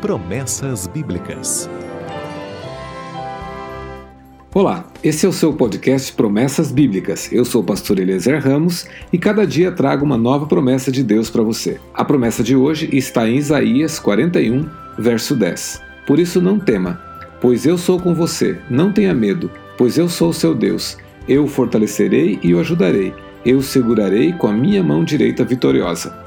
Promessas Bíblicas. Olá, esse é o seu podcast Promessas Bíblicas. Eu sou o pastor Eliezer Ramos e cada dia trago uma nova promessa de Deus para você. A promessa de hoje está em Isaías 41, verso 10. Por isso não tema, pois eu sou com você. Não tenha medo, pois eu sou o seu Deus. Eu o fortalecerei e o ajudarei. Eu o segurarei com a minha mão direita vitoriosa.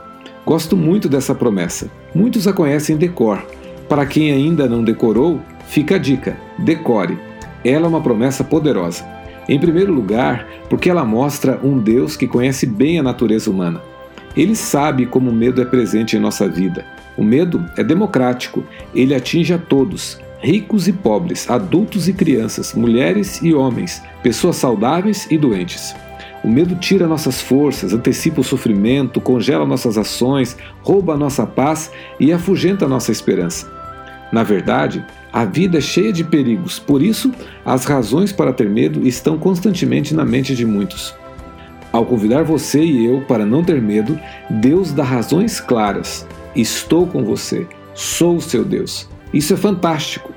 Gosto muito dessa promessa. Muitos a conhecem de cor para quem ainda não decorou, fica a dica: decore. Ela é uma promessa poderosa. Em primeiro lugar, porque ela mostra um Deus que conhece bem a natureza humana. Ele sabe como o medo é presente em nossa vida. O medo é democrático, ele atinge a todos, ricos e pobres, adultos e crianças, mulheres e homens, pessoas saudáveis e doentes. O medo tira nossas forças, antecipa o sofrimento, congela nossas ações, rouba a nossa paz e afugenta a nossa esperança. Na verdade, a vida é cheia de perigos, por isso, as razões para ter medo estão constantemente na mente de muitos. Ao convidar você e eu para não ter medo, Deus dá razões claras. Estou com você, sou o seu Deus. Isso é fantástico.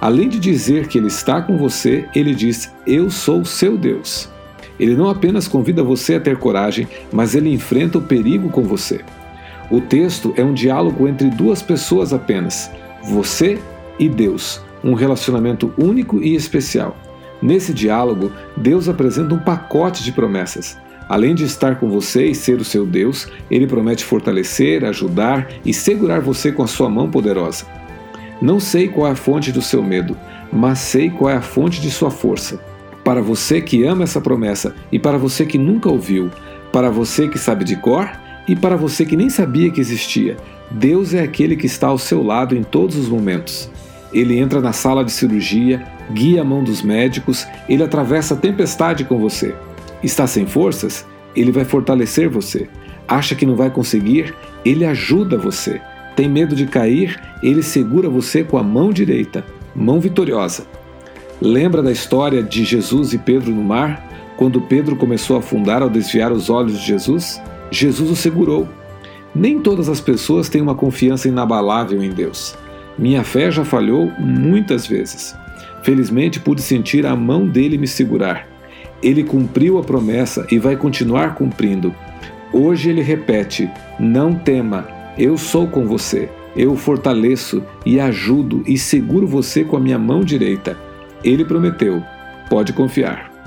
Além de dizer que Ele está com você, Ele diz: Eu sou o seu Deus. Ele não apenas convida você a ter coragem, mas ele enfrenta o perigo com você. O texto é um diálogo entre duas pessoas apenas, você e Deus, um relacionamento único e especial. Nesse diálogo, Deus apresenta um pacote de promessas. Além de estar com você e ser o seu Deus, ele promete fortalecer, ajudar e segurar você com a sua mão poderosa. Não sei qual é a fonte do seu medo, mas sei qual é a fonte de sua força. Para você que ama essa promessa e para você que nunca ouviu, para você que sabe de cor e para você que nem sabia que existia, Deus é aquele que está ao seu lado em todos os momentos. Ele entra na sala de cirurgia, guia a mão dos médicos, ele atravessa a tempestade com você. Está sem forças? Ele vai fortalecer você. Acha que não vai conseguir? Ele ajuda você. Tem medo de cair? Ele segura você com a mão direita, mão vitoriosa. Lembra da história de Jesus e Pedro no mar? Quando Pedro começou a afundar ao desviar os olhos de Jesus, Jesus o segurou. Nem todas as pessoas têm uma confiança inabalável em Deus. Minha fé já falhou muitas vezes. Felizmente pude sentir a mão dele me segurar. Ele cumpriu a promessa e vai continuar cumprindo. Hoje ele repete: Não tema, eu sou com você. Eu fortaleço e ajudo e seguro você com a minha mão direita. Ele prometeu, pode confiar.